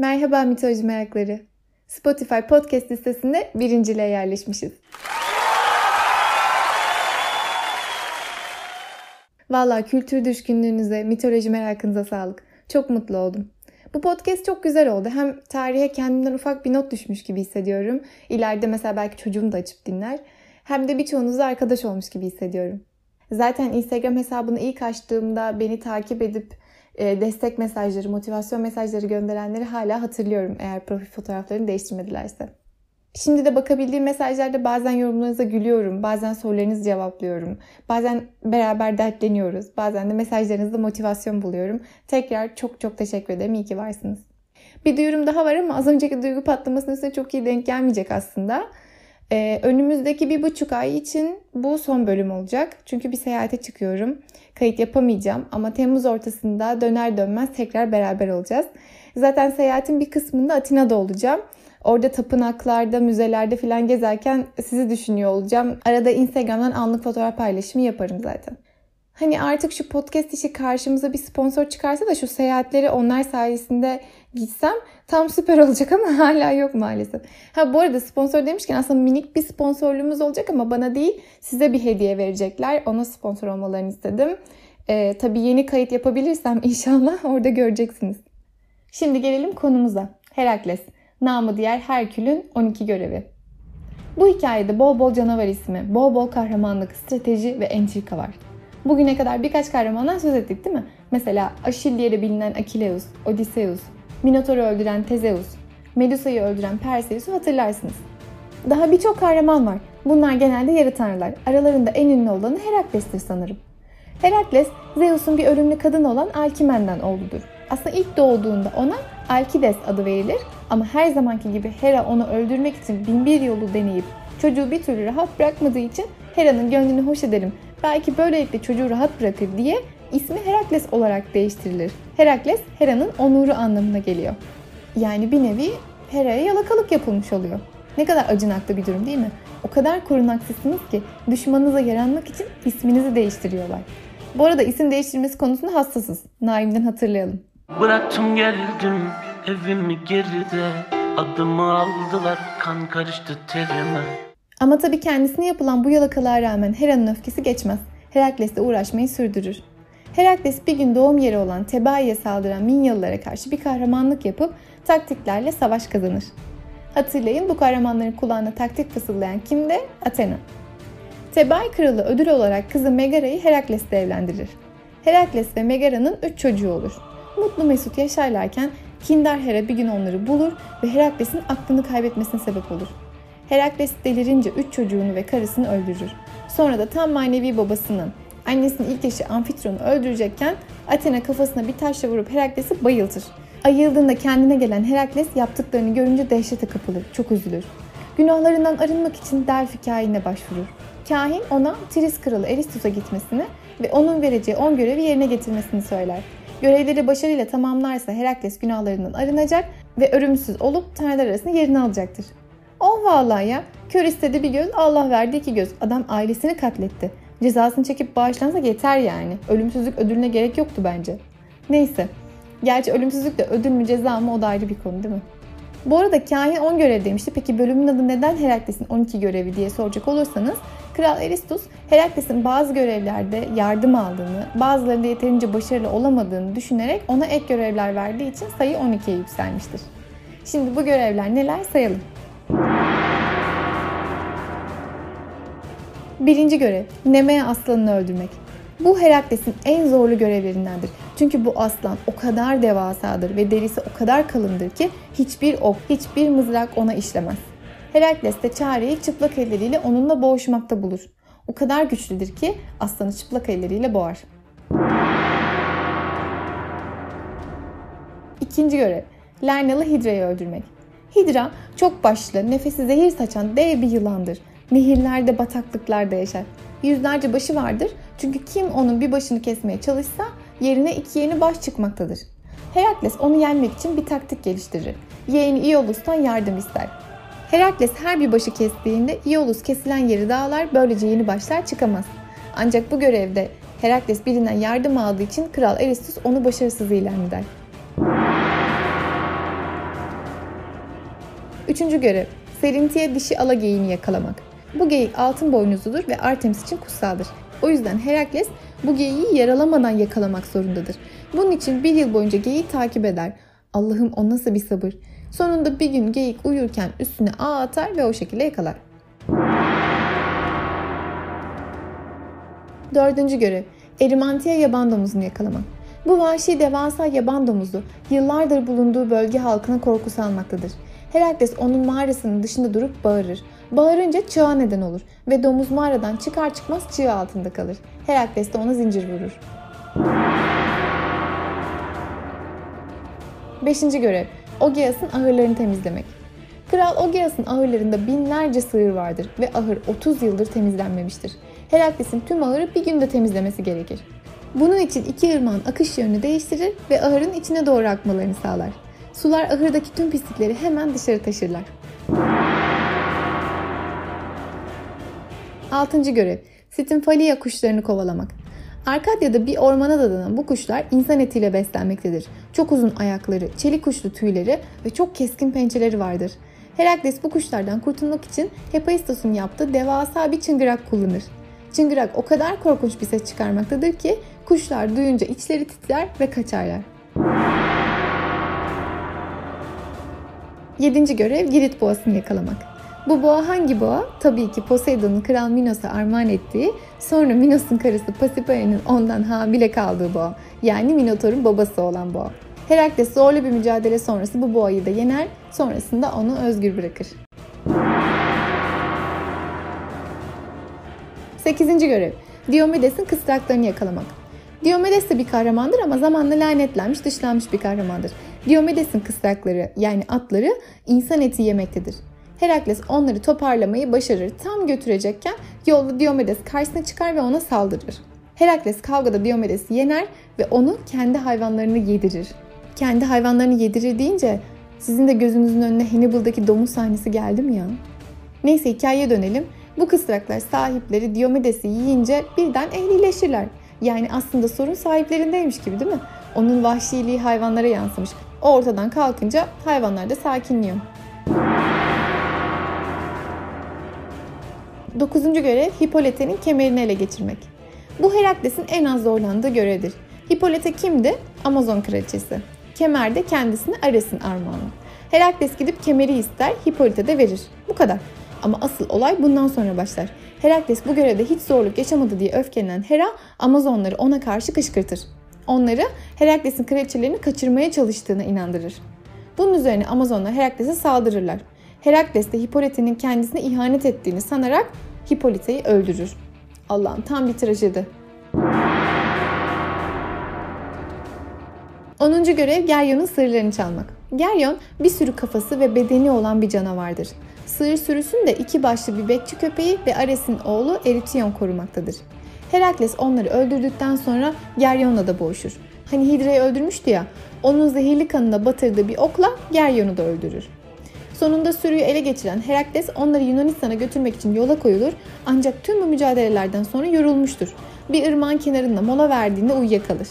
Merhaba mitoloji merakları. Spotify podcast listesinde birinciliğe yerleşmişiz. Valla kültür düşkünlüğünüze, mitoloji merakınıza sağlık. Çok mutlu oldum. Bu podcast çok güzel oldu. Hem tarihe kendimden ufak bir not düşmüş gibi hissediyorum. İleride mesela belki çocuğum da açıp dinler. Hem de birçoğunuzla arkadaş olmuş gibi hissediyorum. Zaten Instagram hesabını ilk açtığımda beni takip edip destek mesajları, motivasyon mesajları gönderenleri hala hatırlıyorum eğer profil fotoğraflarını değiştirmedilerse. Şimdi de bakabildiğim mesajlarda bazen yorumlarınıza gülüyorum, bazen sorularınızı cevaplıyorum, bazen beraber dertleniyoruz, bazen de mesajlarınızda motivasyon buluyorum. Tekrar çok çok teşekkür ederim, iyi ki varsınız. Bir duyurum daha var ama az önceki duygu patlamasının üstüne çok iyi denk gelmeyecek aslında. Ee, önümüzdeki bir buçuk ay için bu son bölüm olacak. Çünkü bir seyahate çıkıyorum. Kayıt yapamayacağım ama Temmuz ortasında döner dönmez tekrar beraber olacağız. Zaten seyahatin bir kısmında Atina'da olacağım. Orada tapınaklarda, müzelerde falan gezerken sizi düşünüyor olacağım. Arada Instagram'dan anlık fotoğraf paylaşımı yaparım zaten. Hani artık şu podcast işi karşımıza bir sponsor çıkarsa da şu seyahatleri onlar sayesinde gitsem tam süper olacak ama hala yok maalesef. Ha bu arada sponsor demişken aslında minik bir sponsorluğumuz olacak ama bana değil size bir hediye verecekler. Ona sponsor olmalarını istedim. Ee, tabii yeni kayıt yapabilirsem inşallah orada göreceksiniz. Şimdi gelelim konumuza. Herakles, namı diğer Herkül'ün 12 görevi. Bu hikayede bol bol canavar ismi, bol bol kahramanlık, strateji ve entrika var. Bugüne kadar birkaç kahramandan söz ettik değil mi? Mesela Aşil diye bilinen Akileus, Odysseus, Minotaur'u öldüren Tezeus, Medusa'yı öldüren Perseus'u hatırlarsınız. Daha birçok kahraman var. Bunlar genelde yarı tanrılar. Aralarında en ünlü olanı Herakles'tir sanırım. Herakles, Zeus'un bir ölümlü kadın olan Alkimen'den oğludur. Aslında ilk doğduğunda ona Alkides adı verilir ama her zamanki gibi Hera onu öldürmek için binbir yolu deneyip çocuğu bir türlü rahat bırakmadığı için Hera'nın gönlünü hoş edelim belki böylelikle çocuğu rahat bırakır diye ismi Herakles olarak değiştirilir. Herakles Hera'nın onuru anlamına geliyor. Yani bir nevi Hera'ya yalakalık yapılmış oluyor. Ne kadar acınaklı bir durum değil mi? O kadar korunaksızsınız ki düşmanınıza yaranmak için isminizi değiştiriyorlar. Bu arada isim değiştirmesi konusunda hassasız. Naim'den hatırlayalım. Bıraktım geldim evimi geride Adımı aldılar kan karıştı terime Ama tabii kendisine yapılan bu yalakalığa rağmen Hera'nın öfkesi geçmez. Herakles'le uğraşmayı sürdürür. Herakles bir gün doğum yeri olan Tebai'ye saldıran Minyalılara karşı bir kahramanlık yapıp taktiklerle savaş kazanır. Hatırlayın bu kahramanların kulağına taktik fısıldayan kimdi? Athena. Tebai kralı ödül olarak kızı Megara'yı Herakles'le evlendirir. Herakles ve Megara'nın üç çocuğu olur. Mutlu mesut yaşarlarken Kindar Hera bir gün onları bulur ve Herakles'in aklını kaybetmesine sebep olur. Herakles delirince üç çocuğunu ve karısını öldürür. Sonra da tam manevi babasının Annesinin ilk eşi Amfitron'u öldürecekken Athena kafasına bir taşla vurup Herakles'i bayıltır. Ayıldığında kendine gelen Herakles yaptıklarını görünce dehşete kapılır, çok üzülür. Günahlarından arınmak için Delphi kahinine başvurur. Kahin ona Tris kralı Eristus'a gitmesini ve onun vereceği 10 görevi yerine getirmesini söyler. Görevleri başarıyla tamamlarsa Herakles günahlarından arınacak ve ölümsüz olup tanrılar arasında yerini alacaktır. Oh vallahi ya, kör istedi bir göz, Allah verdi iki göz. Adam ailesini katletti. Cezasını çekip bağışlansa yeter yani. Ölümsüzlük ödülüne gerek yoktu bence. Neyse. Gerçi ölümsüzlük de ödül mü ceza mı o da ayrı bir konu değil mi? Bu arada kahin 10 görev demişti. Peki bölümün adı neden Herakles'in 12 görevi diye soracak olursanız Kral Eristus Herakles'in bazı görevlerde yardım aldığını, bazılarında yeterince başarılı olamadığını düşünerek ona ek görevler verdiği için sayı 12'ye yükselmiştir. Şimdi bu görevler neler sayalım. Birinci görev, Nemea aslanını öldürmek. Bu Herakles'in en zorlu görevlerindendir. Çünkü bu aslan o kadar devasadır ve derisi o kadar kalındır ki hiçbir ok, hiçbir mızrak ona işlemez. Herakles de çareyi çıplak elleriyle onunla boğuşmakta bulur. O kadar güçlüdür ki aslanı çıplak elleriyle boğar. İkinci görev, Lernalı Hidra'yı öldürmek. Hidra çok başlı, nefesi zehir saçan dev bir yılandır. Nehirlerde, bataklıklarda yaşar. Yüzlerce başı vardır çünkü kim onun bir başını kesmeye çalışsa yerine iki yeni baş çıkmaktadır. Herakles onu yenmek için bir taktik geliştirir. Yeğeni Iolus'tan yardım ister. Herakles her bir başı kestiğinde Iolus kesilen yeri dağlar böylece yeni başlar çıkamaz. Ancak bu görevde Herakles birinden yardım aldığı için Kral Eristus onu başarısız ilan eder. Üçüncü görev, serintiye dişi ala geyiğini yakalamak. Bu geyik altın boynuzludur ve Artemis için kutsaldır. O yüzden Herakles bu geyiği yaralamadan yakalamak zorundadır. Bunun için bir yıl boyunca geyiği takip eder. Allah'ım o nasıl bir sabır. Sonunda bir gün geyik uyurken üstüne ağ atar ve o şekilde yakalar. Dördüncü görev. Erimantiya yaban domuzunu yakalamak. Bu vahşi devasa yaban domuzu yıllardır bulunduğu bölge halkına korku salmaktadır. Herakles onun mağarasının dışında durup bağırır. Bağırınca çığa neden olur ve domuz mağaradan çıkar çıkmaz çığ altında kalır. Herakles de ona zincir vurur. Beşinci görev. Ogeas'ın ahırlarını temizlemek. Kral Ogeas'ın ahırlarında binlerce sığır vardır ve ahır 30 yıldır temizlenmemiştir. Herakles'in tüm ahırı bir günde temizlemesi gerekir. Bunun için iki ırmağın akış yönünü değiştirir ve ahırın içine doğru akmalarını sağlar. Sular ahırdaki tüm pislikleri hemen dışarı taşırlar. Altıncı görev. Stinfalia kuşlarını kovalamak. Arkadya'da bir ormana dadanan bu kuşlar insan etiyle beslenmektedir. Çok uzun ayakları, çelik kuşlu tüyleri ve çok keskin pençeleri vardır. Herakles bu kuşlardan kurtulmak için Hephaistos'un yaptığı devasa bir çıngırak kullanır. Çıngırak o kadar korkunç bir ses çıkarmaktadır ki kuşlar duyunca içleri titrer ve kaçarlar. Yedinci görev Girit boğasını yakalamak. Bu boğa hangi boğa? Tabii ki Poseidon'un Kral Minos'a armağan ettiği, sonra Minos'un karısı Pasiphae'nin ondan hamile kaldığı boğa. Yani Minotaur'un babası olan boğa. Herakles zorlu bir mücadele sonrası bu boğayı da yener, sonrasında onu özgür bırakır. 8. görev. Diomedes'in kısraklarını yakalamak. Diomedes de bir kahramandır ama zamanla lanetlenmiş, dışlanmış bir kahramandır. Diomedes'in kısrakları yani atları insan eti yemektedir. Herakles onları toparlamayı başarır. Tam götürecekken yolda Diomedes karşısına çıkar ve ona saldırır. Herakles kavgada Diomedes'i yener ve onu kendi hayvanlarını yedirir. Kendi hayvanlarını yedirir deyince sizin de gözünüzün önüne Hannibal'daki domuz sahnesi geldi mi ya? Neyse hikayeye dönelim. Bu kısraklar sahipleri Diomedes'i yiyince birden ehlileşirler. Yani aslında sorun sahiplerindeymiş gibi değil mi? Onun vahşiliği hayvanlara yansımış. O ortadan kalkınca hayvanlar da sakinliyor. Dokuzuncu görev Hippolyte'nin kemerini ele geçirmek. Bu Herakles'in en az zorlandığı görevdir. Hippolyte kimdi? Amazon kraliçesi. Kemer de kendisine Ares'in armağanı. Herakles gidip kemeri ister, Hippolyte de verir. Bu kadar. Ama asıl olay bundan sonra başlar. Herakles bu görevde hiç zorluk yaşamadı diye öfkelenen Hera, Amazonları ona karşı kışkırtır. Onları Herakles'in kraliçelerini kaçırmaya çalıştığına inandırır. Bunun üzerine Amazonlar Herakles'e saldırırlar. Herakles de Hippolyte'nin kendisine ihanet ettiğini sanarak Hippolyte'yi öldürür. Allah'ım tam bir trajedi. 10. görev Geryon'un sırlarını çalmak. Geryon bir sürü kafası ve bedeni olan bir canavardır. Sığır sürüsünü de iki başlı bir bekçi köpeği ve Ares'in oğlu Erityon korumaktadır. Herakles onları öldürdükten sonra Geryon'la da boğuşur. Hani Hidra'yı öldürmüştü ya, onun zehirli kanına batırdığı bir okla Geryon'u da öldürür. Sonunda sürüyü ele geçiren Herakles onları Yunanistan'a götürmek için yola koyulur ancak tüm bu mücadelelerden sonra yorulmuştur. Bir ırmağın kenarında mola verdiğinde uyuyakalır.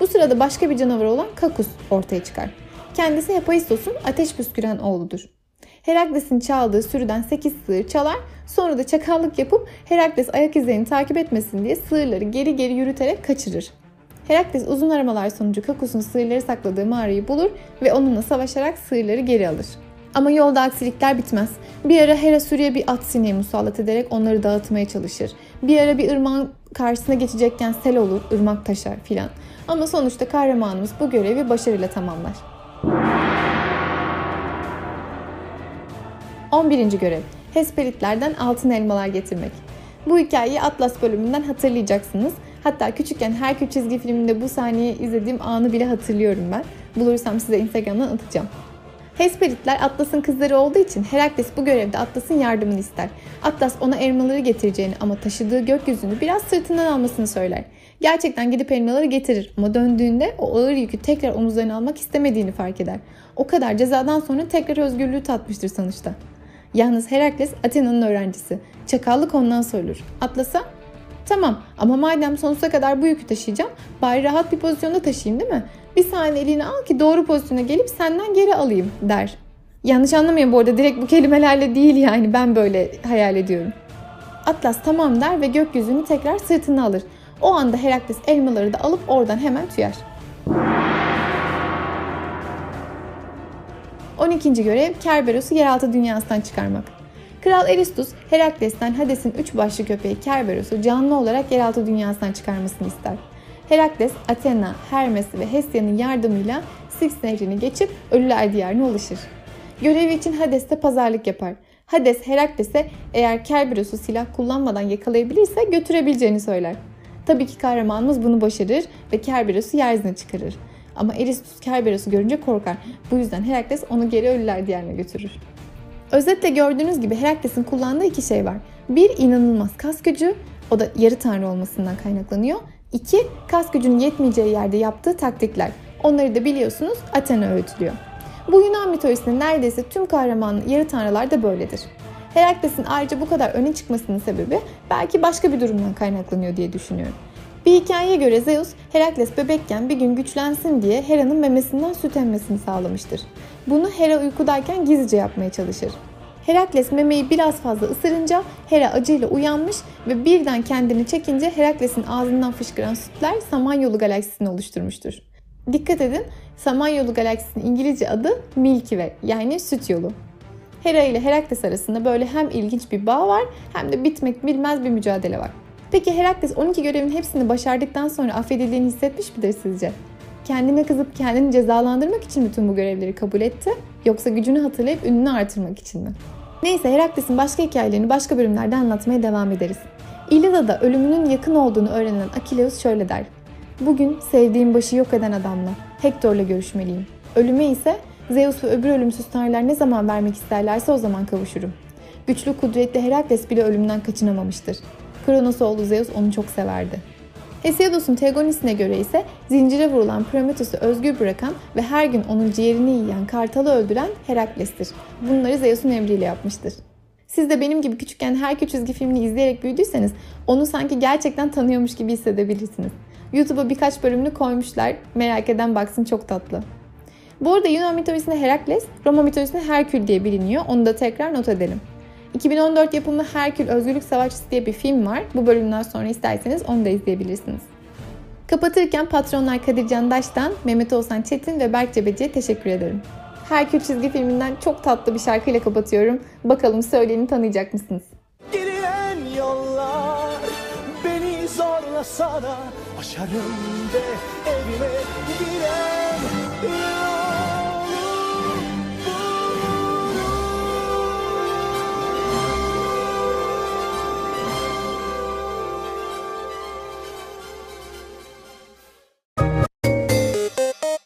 Bu sırada başka bir canavar olan Kakus ortaya çıkar. Kendisi Hephaistos'un ateş püsküren oğludur. Herakles'in çaldığı sürüden 8 sığır çalar, sonra da çakallık yapıp Herakles ayak izlerini takip etmesin diye sığırları geri geri yürüterek kaçırır. Herakles uzun aramalar sonucu Kakus'un sığırları sakladığı mağarayı bulur ve onunla savaşarak sığırları geri alır. Ama yolda aksilikler bitmez. Bir ara Hera sürüye bir at sineği musallat ederek onları dağıtmaya çalışır. Bir ara bir ırmağın karşısına geçecekken sel olur, ırmak taşar filan. Ama sonuçta kahramanımız bu görevi başarıyla tamamlar. 11. görev. Hesperitlerden altın elmalar getirmek. Bu hikayeyi Atlas bölümünden hatırlayacaksınız. Hatta küçükken Herkül çizgi filminde bu sahneyi izlediğim anı bile hatırlıyorum ben. Bulursam size Instagram'dan atacağım. Hesperitler Atlas'ın kızları olduğu için Herakles bu görevde Atlas'ın yardımını ister. Atlas ona elmaları getireceğini ama taşıdığı gökyüzünü biraz sırtından almasını söyler. Gerçekten gidip elmaları getirir ama döndüğünde o ağır yükü tekrar omuzlarına almak istemediğini fark eder. O kadar cezadan sonra tekrar özgürlüğü tatmıştır sonuçta. Yalnız Herakles Athena'nın öğrencisi. Çakallık ondan sorulur. Atlas'a Tamam ama madem sonsuza kadar bu yükü taşıyacağım bari rahat bir pozisyonda taşıyayım değil mi? Bir saniye elini al ki doğru pozisyona gelip senden geri alayım der. Yanlış anlamayın bu arada direkt bu kelimelerle değil yani ben böyle hayal ediyorum. Atlas tamam der ve gökyüzünü tekrar sırtına alır. O anda Herakles elmaları da alıp oradan hemen tüyer. 12. görev Kerberos'u yeraltı dünyasından çıkarmak. Kral Eristus, Herakles'ten Hades'in üç başlı köpeği Kerberos'u canlı olarak yeraltı dünyasından çıkarmasını ister. Herakles, Athena, Hermes ve Hesia'nın yardımıyla Styx nehrini geçip Ölüler Diyarı'na ulaşır. Görevi için Hades de pazarlık yapar. Hades Herakles'e eğer Kerberos'u silah kullanmadan yakalayabilirse götürebileceğini söyler. Tabii ki kahramanımız bunu başarır ve Kerberos'u yeryüzüne çıkarır. Ama Eristus Kerberos'u görünce korkar. Bu yüzden Herakles onu geri ölüler diyarına götürür. Özetle gördüğünüz gibi Herakles'in kullandığı iki şey var. Bir inanılmaz kas gücü, o da yarı tanrı olmasından kaynaklanıyor. İki, kas gücünün yetmeyeceği yerde yaptığı taktikler. Onları da biliyorsunuz Athena öğütülüyor. Bu Yunan mitolojisinin neredeyse tüm kahraman yarı tanrılar da böyledir. Herakles'in ayrıca bu kadar öne çıkmasının sebebi belki başka bir durumdan kaynaklanıyor diye düşünüyorum. Bir hikayeye göre Zeus, Herakles bebekken bir gün güçlensin diye Hera'nın memesinden süt emmesini sağlamıştır. Bunu Hera uykudayken gizlice yapmaya çalışır. Herakles memeyi biraz fazla ısırınca Hera acıyla uyanmış ve birden kendini çekince Herakles'in ağzından fışkıran sütler Samanyolu galaksisini oluşturmuştur. Dikkat edin, Samanyolu galaksisinin İngilizce adı Milky Way yani süt yolu. Hera ile Herakles arasında böyle hem ilginç bir bağ var hem de bitmek bilmez bir mücadele var. Peki Herakles 12 görevin hepsini başardıktan sonra affedildiğini hissetmiş midir sizce? Kendine kızıp kendini cezalandırmak için tüm bu görevleri kabul etti? Yoksa gücünü hatırlayıp ününü artırmak için mi? Neyse Herakles'in başka hikayelerini başka bölümlerde anlatmaya devam ederiz. İlyada'da ölümünün yakın olduğunu öğrenen Akileus şöyle der. Bugün sevdiğim başı yok eden adamla, Hektor'la görüşmeliyim. Ölüme ise Zeus ve öbür ölümsüz tanrılar ne zaman vermek isterlerse o zaman kavuşurum. Güçlü kudretli Herakles bile ölümden kaçınamamıştır. Kronos oğlu Zeus onu çok severdi. Hesiodos'un Teogonis'ine göre ise zincire vurulan Prometheus'u özgür bırakan ve her gün onun ciğerini yiyen kartalı öldüren Herakles'tir. Bunları Zeus'un emriyle yapmıştır. Siz de benim gibi küçükken Herkül çizgi filmini izleyerek büyüdüyseniz onu sanki gerçekten tanıyormuş gibi hissedebilirsiniz. YouTube'a birkaç bölümünü koymuşlar. Merak eden baksın çok tatlı. Bu arada Yunan mitolojisinde Herakles, Roma mitolojisinde Herkül diye biliniyor. Onu da tekrar not edelim. 2014 yapımı Herkül Özgürlük Savaşçısı diye bir film var. Bu bölümden sonra isterseniz onu da izleyebilirsiniz. Kapatırken patronlar Kadir Candaş'tan Mehmet Oğuzhan Çetin ve Berk Cebeci'ye teşekkür ederim. Herkül çizgi filminden çok tatlı bir şarkıyla kapatıyorum. Bakalım söyleyeni tanıyacak mısınız? Gidilen yollar beni zorlasa da Başarım de evime